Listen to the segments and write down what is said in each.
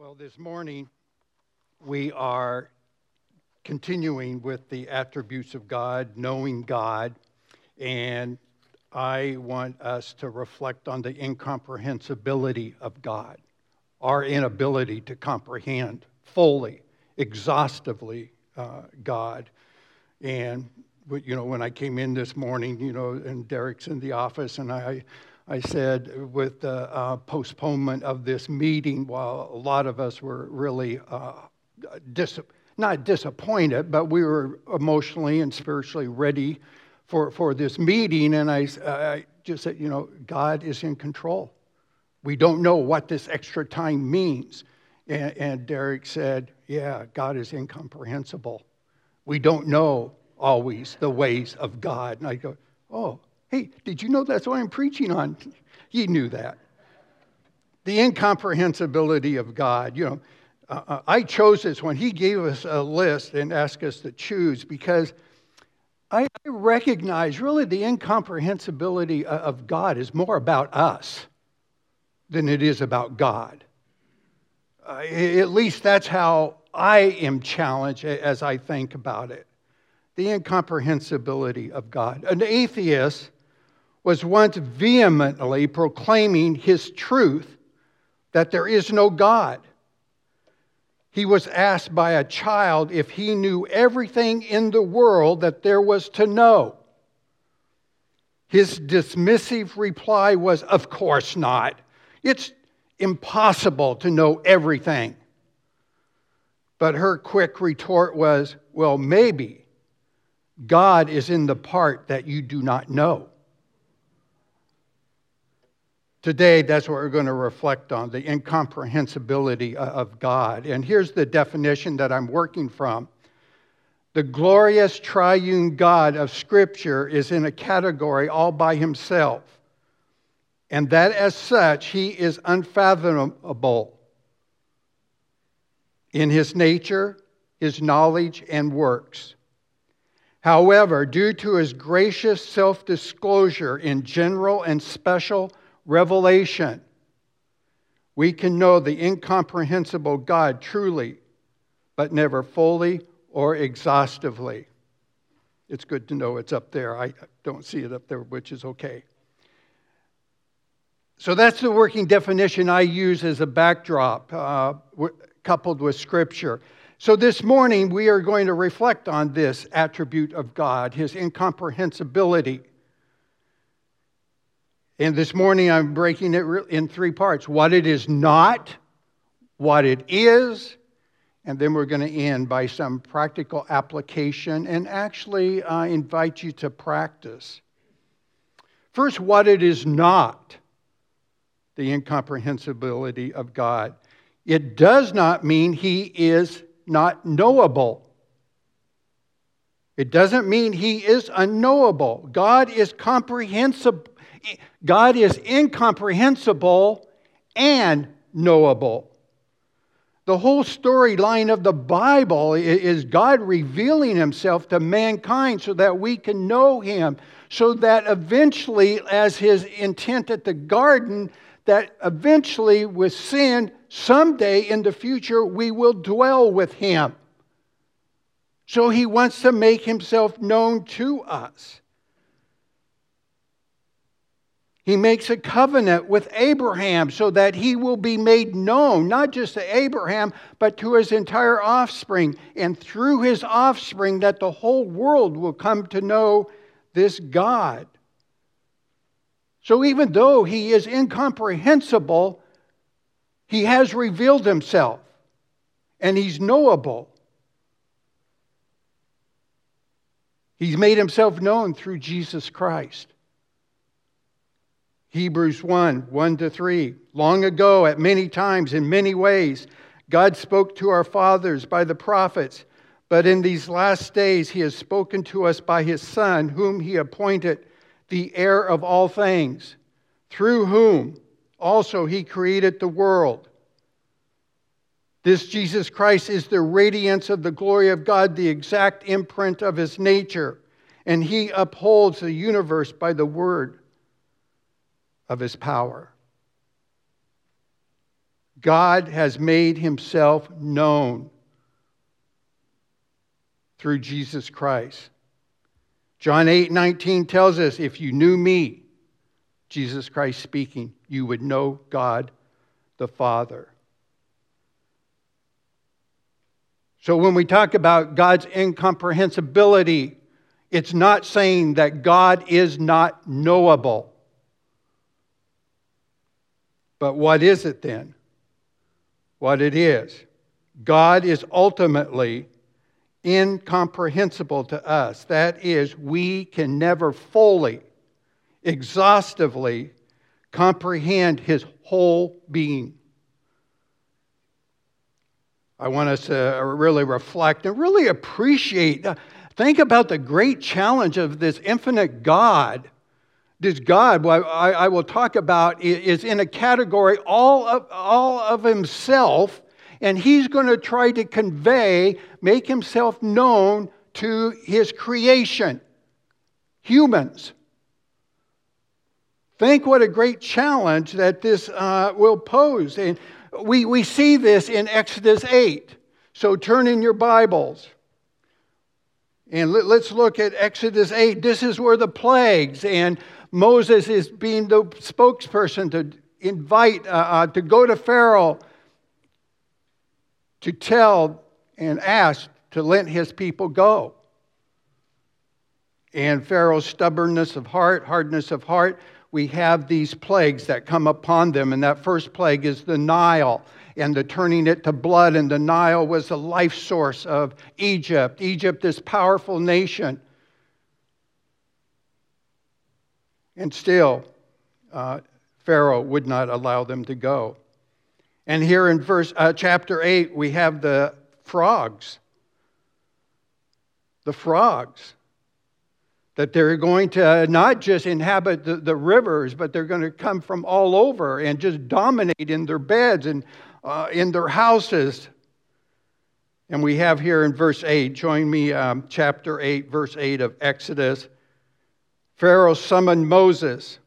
Well, this morning we are continuing with the attributes of God, knowing God, and I want us to reflect on the incomprehensibility of God, our inability to comprehend fully, exhaustively uh, God. And you know, when I came in this morning, you know, and Derek's in the office, and I, I said, with the uh, postponement of this meeting, while a lot of us were really uh, dis- not disappointed, but we were emotionally and spiritually ready for, for this meeting. And I, I just said, you know, God is in control. We don't know what this extra time means. And, and Derek said, yeah, God is incomprehensible. We don't know always the ways of God. And I go, oh, Hey, did you know that's what I'm preaching on? He knew that. The incomprehensibility of God. You know, uh, uh, I chose this when he gave us a list and asked us to choose because I recognize really the incomprehensibility of God is more about us than it is about God. Uh, at least that's how I am challenged as I think about it. The incomprehensibility of God. An atheist was once vehemently proclaiming his truth that there is no God. He was asked by a child if he knew everything in the world that there was to know. His dismissive reply was, Of course not. It's impossible to know everything. But her quick retort was, Well, maybe God is in the part that you do not know. Today, that's what we're going to reflect on the incomprehensibility of God. And here's the definition that I'm working from The glorious triune God of Scripture is in a category all by himself, and that as such, he is unfathomable in his nature, his knowledge, and works. However, due to his gracious self disclosure in general and special revelation, we can know the incomprehensible God truly, but never fully or exhaustively. It's good to know it's up there. I don't see it up there, which is okay. So that's the working definition I use as a backdrop, uh, coupled with Scripture. So this morning, we are going to reflect on this attribute of God, his incomprehensibility. And this morning I'm breaking it in three parts what it is not, what it is, and then we're going to end by some practical application and actually uh, invite you to practice. First, what it is not the incomprehensibility of God. It does not mean he is not knowable. It doesn't mean he is unknowable. God is comprehensible God is incomprehensible and knowable. The whole storyline of the Bible is God revealing himself to mankind so that we can know him, so that eventually, as his intent at the garden, that eventually with sin, someday in the future, we will dwell with him. So he wants to make himself known to us. He makes a covenant with Abraham so that he will be made known, not just to Abraham, but to his entire offspring. And through his offspring, that the whole world will come to know this God. So even though he is incomprehensible, he has revealed himself and he's knowable. He's made himself known through Jesus Christ. Hebrews 1 1 to 3. Long ago, at many times, in many ways, God spoke to our fathers by the prophets, but in these last days, He has spoken to us by His Son, whom He appointed the heir of all things, through whom also He created the world. This Jesus Christ is the radiance of the glory of God, the exact imprint of His nature, and He upholds the universe by the word of his power. God has made himself known through Jesus Christ. John 8 19 tells us if you knew me, Jesus Christ speaking, you would know God the Father. So when we talk about God's incomprehensibility, it's not saying that God is not knowable. But what is it then? What it is. God is ultimately incomprehensible to us. That is, we can never fully, exhaustively comprehend his whole being. I want us to really reflect and really appreciate. Think about the great challenge of this infinite God. This God, I, will talk about, is in a category all of, all of himself and he's going to try to convey, make himself known to his creation, humans. Think what a great challenge that this uh, will pose. And we, we see this in Exodus 8. So turn in your Bibles. And let, us look at Exodus 8. This is where the plagues, and Moses is being the spokesperson to invite, uh, uh, to go to Pharaoh to tell and ask to let his people go. And Pharaoh's stubbornness of heart, hardness of heart, we have these plagues that come upon them. And that first plague is the Nile and the turning it to blood. And the Nile was the life source of Egypt. Egypt, this powerful nation. And still, uh, Pharaoh would not allow them to go. And here in verse uh, chapter 8 we have the frogs. The frogs that they're going to not just inhabit the, the, rivers, but they're going to come from all over and just dominate in their beds and uh, in their houses. And we have here in verse 8, join me, um, chapter 8, verse 8 of Exodus. Pharaoh summoned Moses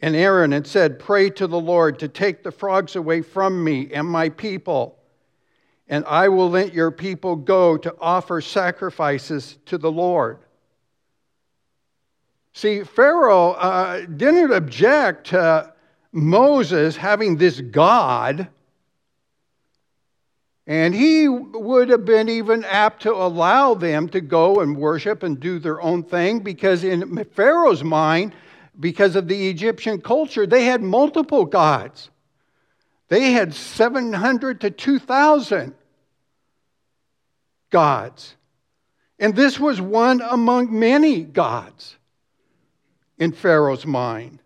and Aaron and said, Pray to the Lord to take the frogs away from me and my people, and I will let your people go to offer sacrifices to the Lord. See, Pharaoh uh, didn't object to Moses having this God, and he would have been even apt to allow them to go and worship and do their own thing because, in Pharaoh's mind, because of the Egyptian culture, they had multiple gods. They had 700 to 2,000 gods. And this was one among many gods in Pharaoh's mind.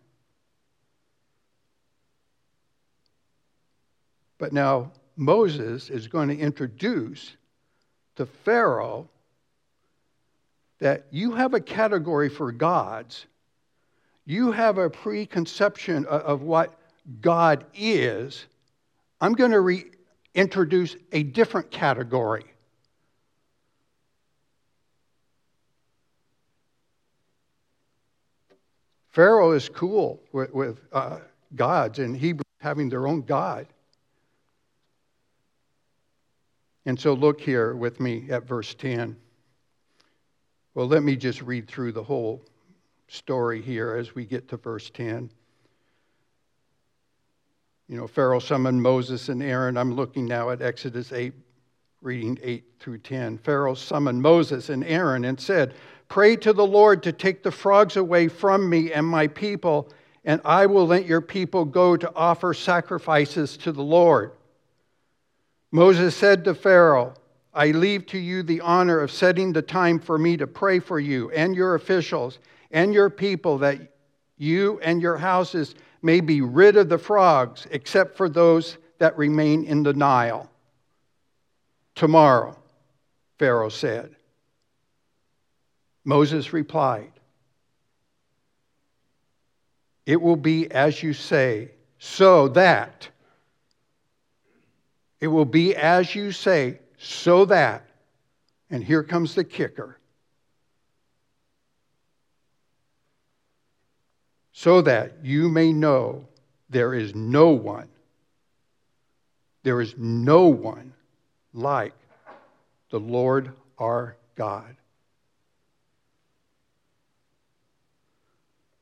But now Moses is going to introduce to Pharaoh that you have a category for gods you have a preconception of what God is, I'm going to reintroduce a different category. Pharaoh is cool with, with uh, gods and Hebrews having their own God. And so look here with me at verse 10. Well, let me just read through the whole story here as we get to verse 10. You know, Pharaoh summoned Moses and Aaron. I'm looking now at Exodus 8, reading 8 through 10. Pharaoh summoned Moses and Aaron and said, Pray to the Lord to take the frogs away from me and my people, and I will let your people go to offer sacrifices to the Lord. Moses said to Pharaoh, I leave to you the honor of setting the time for me to pray for you and your officials and your people that you and your houses may be rid of the frogs, except for those that remain in the Nile. Tomorrow, Pharaoh said. Moses replied, It will be as you say, so that, it will be as you say, so that, and here comes the kicker so that you may know there is no one There is no one like the Lord our God.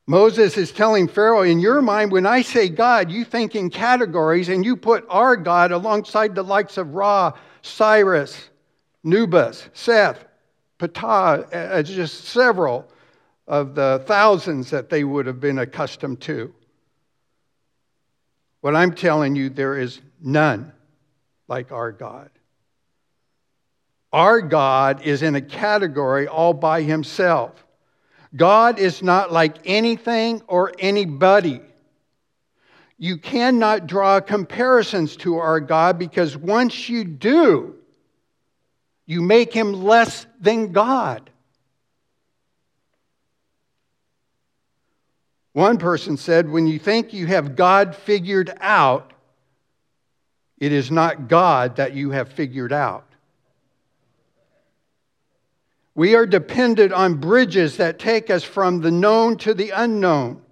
Moses is telling Pharaoh, in your mind, when I say God, you think in categories and you put our God alongside the likes of Ra, Osiris, Anubis, Seth, Ptah, as just several of the thousands that they would have been accustomed to. What I'm telling you, there is none like our God. Our God is in a category all by himself. God is not like anything or anybody. You cannot draw comparisons to our God because once you do, you make him less than God. One person said, When you think you have God figured out, it is not God that you have figured out. We are dependent on bridges that take us from the known to the unknown.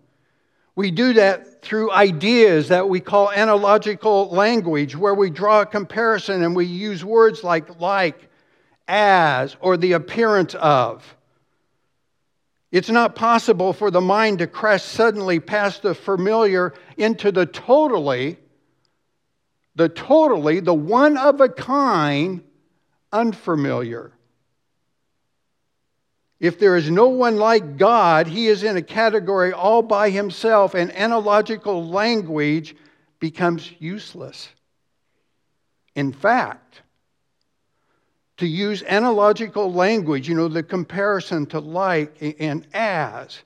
We do that through ideas that we call analogical language, where we draw a comparison and we use words like like, as, or the appearance of. It's not possible for the mind to crash suddenly past the familiar into the totally, the totally, the one of a kind unfamiliar. If there is no one like God, he is in a category all by himself, and analogical language becomes useless. In fact, to use analogical language, you know, the comparison to like and as,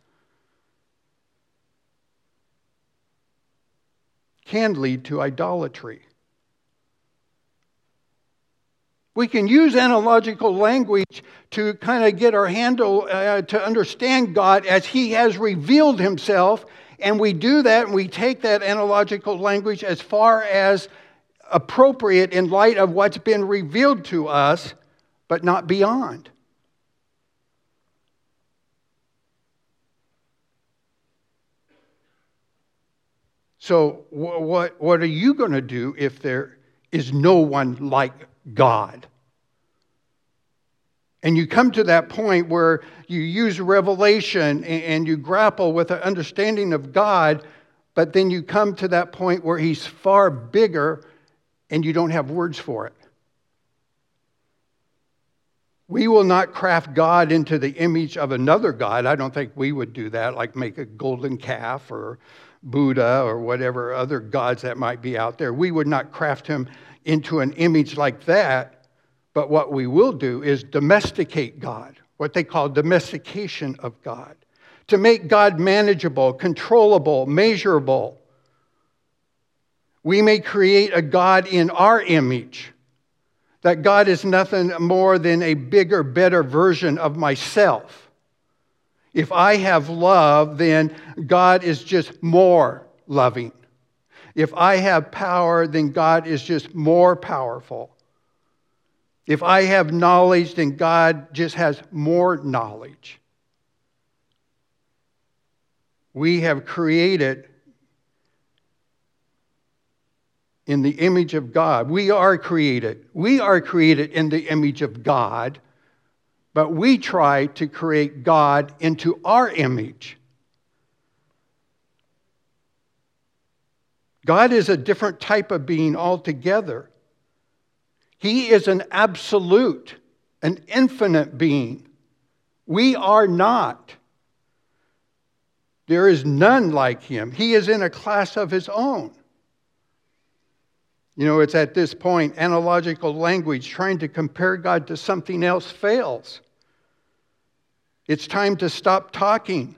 can lead to idolatry. We can use analogical language to kind of get our handle uh, to understand God as He has revealed Himself. And we do that and we take that analogical language as far as appropriate in light of what's been revealed to us but not beyond. So, what, what are you going to do if there is no one like God? And you come to that point where you use revelation and you grapple with an understanding of God, but then you come to that point where He's far bigger and you don't have words for it. We will not craft God into the image of another God. I don't think we would do that, like make a golden calf or Buddha or whatever other gods that might be out there. We would not craft him into an image like that. But what we will do is domesticate God, what they call domestication of God, to make God manageable, controllable, measurable. We may create a God in our image that God is nothing more than a bigger, better version of myself. If I have love, then God is just more loving. If I have power, then God is just more powerful. If I have knowledge, then God just has more knowledge. We have created in the image of God. We are created. We are created in the image of God, but we try to create God into our image. God is a different type of being altogether. He is an absolute, an infinite being. We are not. There is none like him. He is in a class of his own. You know, it's at this point, analogical language, trying to compare God to something else fails. It's time to stop talking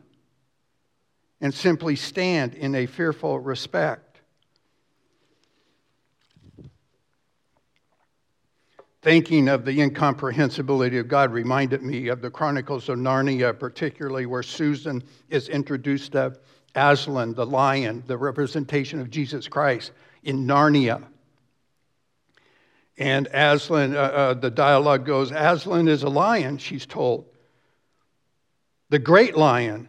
and simply stand in a fearful respect. Thinking of the incomprehensibility of God reminded me of the Chronicles of Narnia, particularly where Susan is introduced to Aslan, the lion, the representation of Jesus Christ in Narnia. And Aslan, uh, uh, the dialogue goes Aslan is a lion, she's told. The great lion.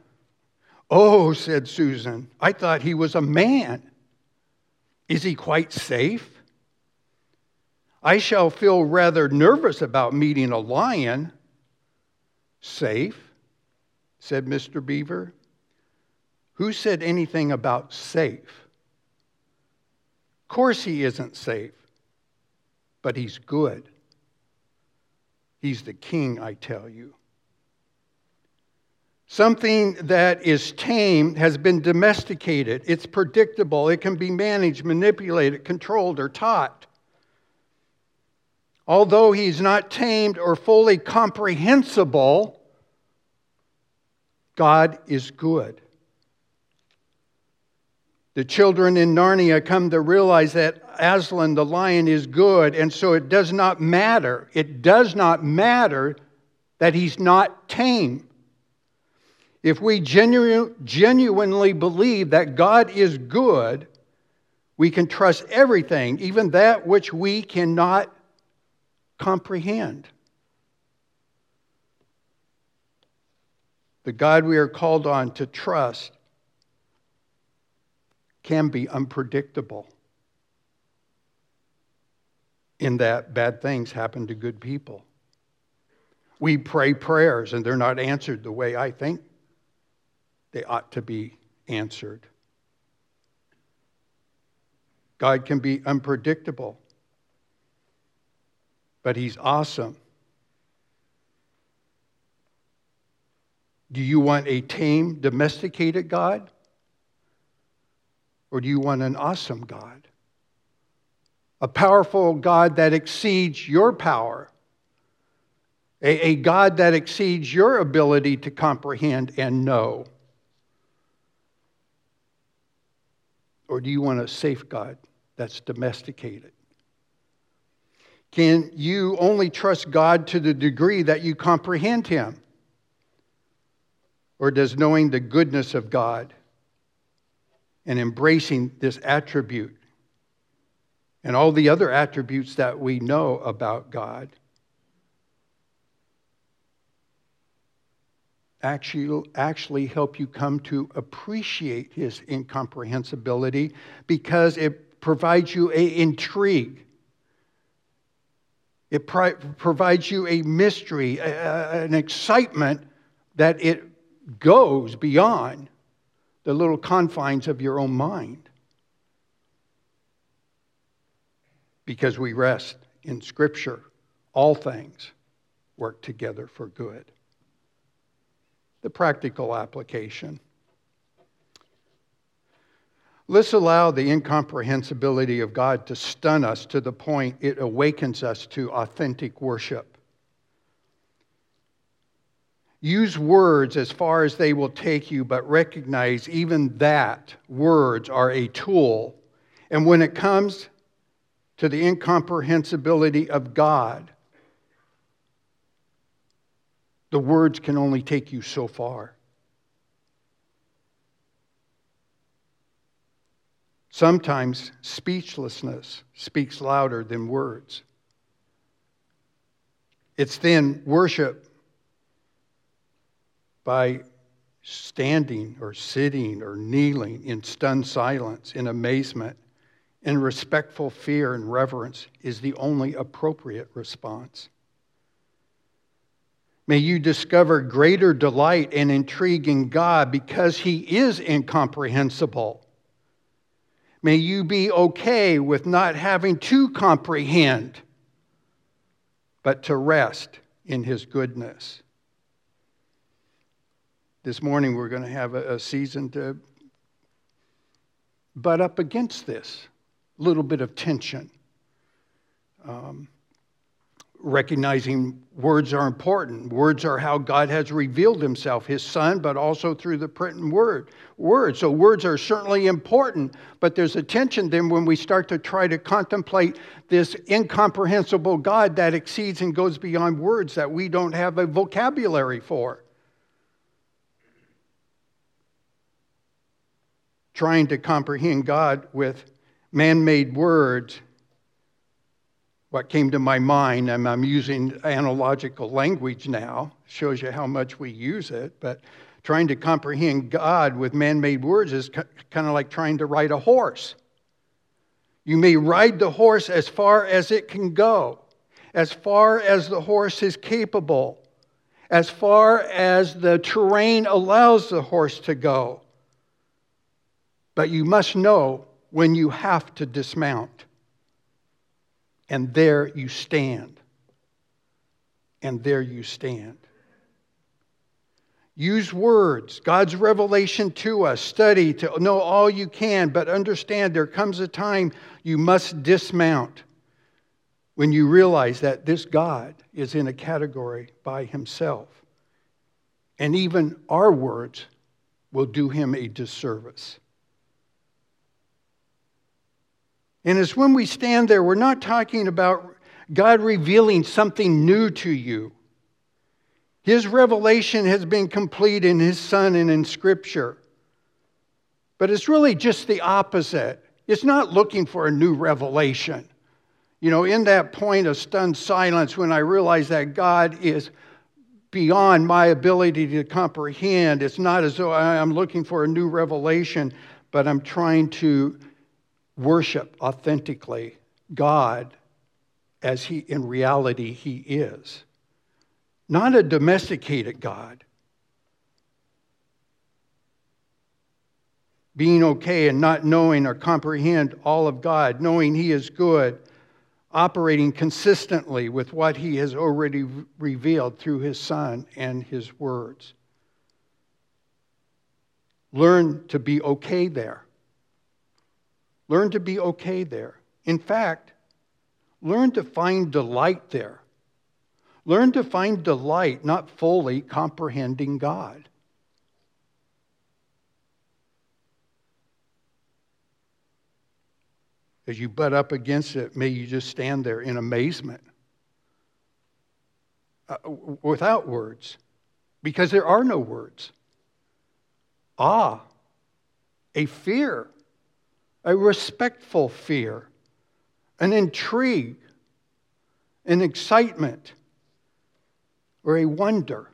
Oh, said Susan, I thought he was a man. Is he quite safe? I shall feel rather nervous about meeting a lion. Safe, said Mr. Beaver. Who said anything about safe? Of course, he isn't safe, but he's good. He's the king, I tell you. Something that is tame has been domesticated. It's predictable. It can be managed, manipulated, controlled, or taught. Although he's not tamed or fully comprehensible, God is good. The children in Narnia come to realize that Aslan the lion is good, and so it does not matter. It does not matter that he's not tame. If we genu- genuinely believe that God is good, we can trust everything, even that which we cannot comprehend. The God we are called on to trust can be unpredictable in that bad things happen to good people. We pray prayers and they're not answered the way I think they ought to be answered. God can be unpredictable, but He's awesome. Do you want a tame, domesticated God? Or do you want an awesome God? A powerful God that exceeds your power, a, a God that exceeds your ability to comprehend and know. Or do you want a safe God that's domesticated? Can you only trust God to the degree that you comprehend Him? Or does knowing the goodness of God and embracing this attribute and all the other attributes that we know about God actually, actually help you come to appreciate his incomprehensibility because it provides you a intrigue. It provides you a mystery, a, an excitement that it goes beyond the little confines of your own mind. Because we rest in Scripture, all things work together for good the practical application. Let's allow the incomprehensibility of God to stun us to the point it awakens us to authentic worship. Use words as far as they will take you, but recognize even that words are a tool. And when it comes to the incomprehensibility of God, the words can only take you so far. Sometimes speechlessness speaks louder than words. It's then worship by standing or sitting or kneeling in stunned silence, in amazement, in respectful fear and reverence is the only appropriate response. May you discover greater delight and intrigue in God because He is incomprehensible. May you be okay with not having to comprehend, but to rest in His goodness. This morning, we're going to have a, season to butt up against this little bit of tension. Um, recognizing words are important. Words are how God has revealed himself, his son, but also through the printed word. Words. So words are certainly important, but there's a tension then when we start to try to contemplate this incomprehensible God that exceeds and goes beyond words that we don't have a vocabulary for. Trying to comprehend God with man made words what came to my mind, and I'm using analogical language now, shows you how much we use it, but trying to comprehend God with man made words is kind of like trying to ride a horse. You may ride the horse as far as it can go, as far as the horse is capable, as far as the terrain allows the horse to go. But you must know when you have to dismount. And there you stand. And there you stand. Use words, God's revelation to us. Study to know all you can, but understand there comes a time you must dismount when you realize that this God is in a category by himself. And even our words will do him a disservice. And it's when we stand there, we're not talking about God revealing something new to you. His revelation has been complete in His Son and in Scripture. But it's really just the opposite. It's not looking for a new revelation. You know, in that point of stunned silence, when I realized that God is beyond my ability to comprehend, it's not as though I'm looking for a new revelation, but I'm trying to worship authentically God as He, in reality, He is not a domesticated God. Being okay and not knowing or comprehend all of God, knowing He is good, operating consistently with what He has already revealed through His Son and His words. Learn to be okay there. Learn to be okay there. In fact, learn to find delight there. Learn to find delight, not fully comprehending God. As you butt up against it, may you just stand there in amazement uh, without words, because there are no words. Ah, a fear, a respectful fear, an intrigue, an excitement or a wonder.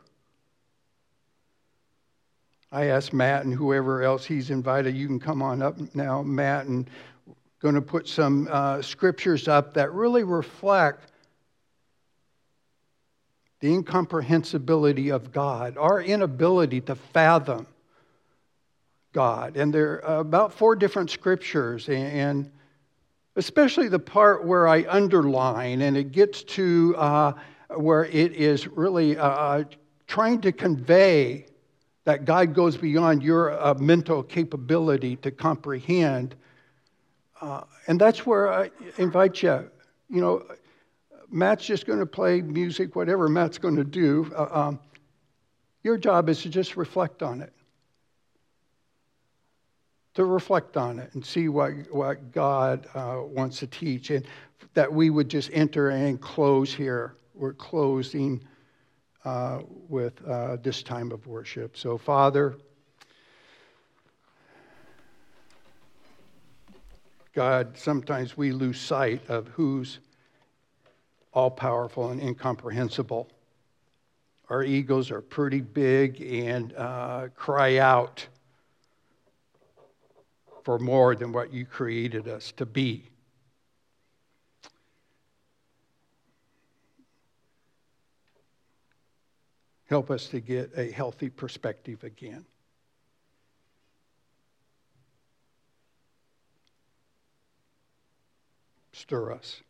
I asked Matt and whoever else he's invited, you can come on up now, Matt, and going to put some uh, scriptures up that really reflect the incomprehensibility of God, our inability to fathom God. And there are about four different scriptures, and especially the part where I underline, and it gets to. Uh, where it is really uh, uh, trying to convey that God goes beyond your uh, mental capability to comprehend. Uh, and that's where I invite you. You know, Matt's just going to play music, whatever Matt's going to do. Uh, um, your job is to just reflect on it. To reflect on it and see what, what God uh, wants to teach. And that we would just enter and close here we're closing uh, with uh, this time of worship. So, Father, God, sometimes we lose sight of who's all powerful and incomprehensible. Our egos are pretty big and uh, cry out for more than what you created us to be. help us to get a healthy perspective again. Stir us.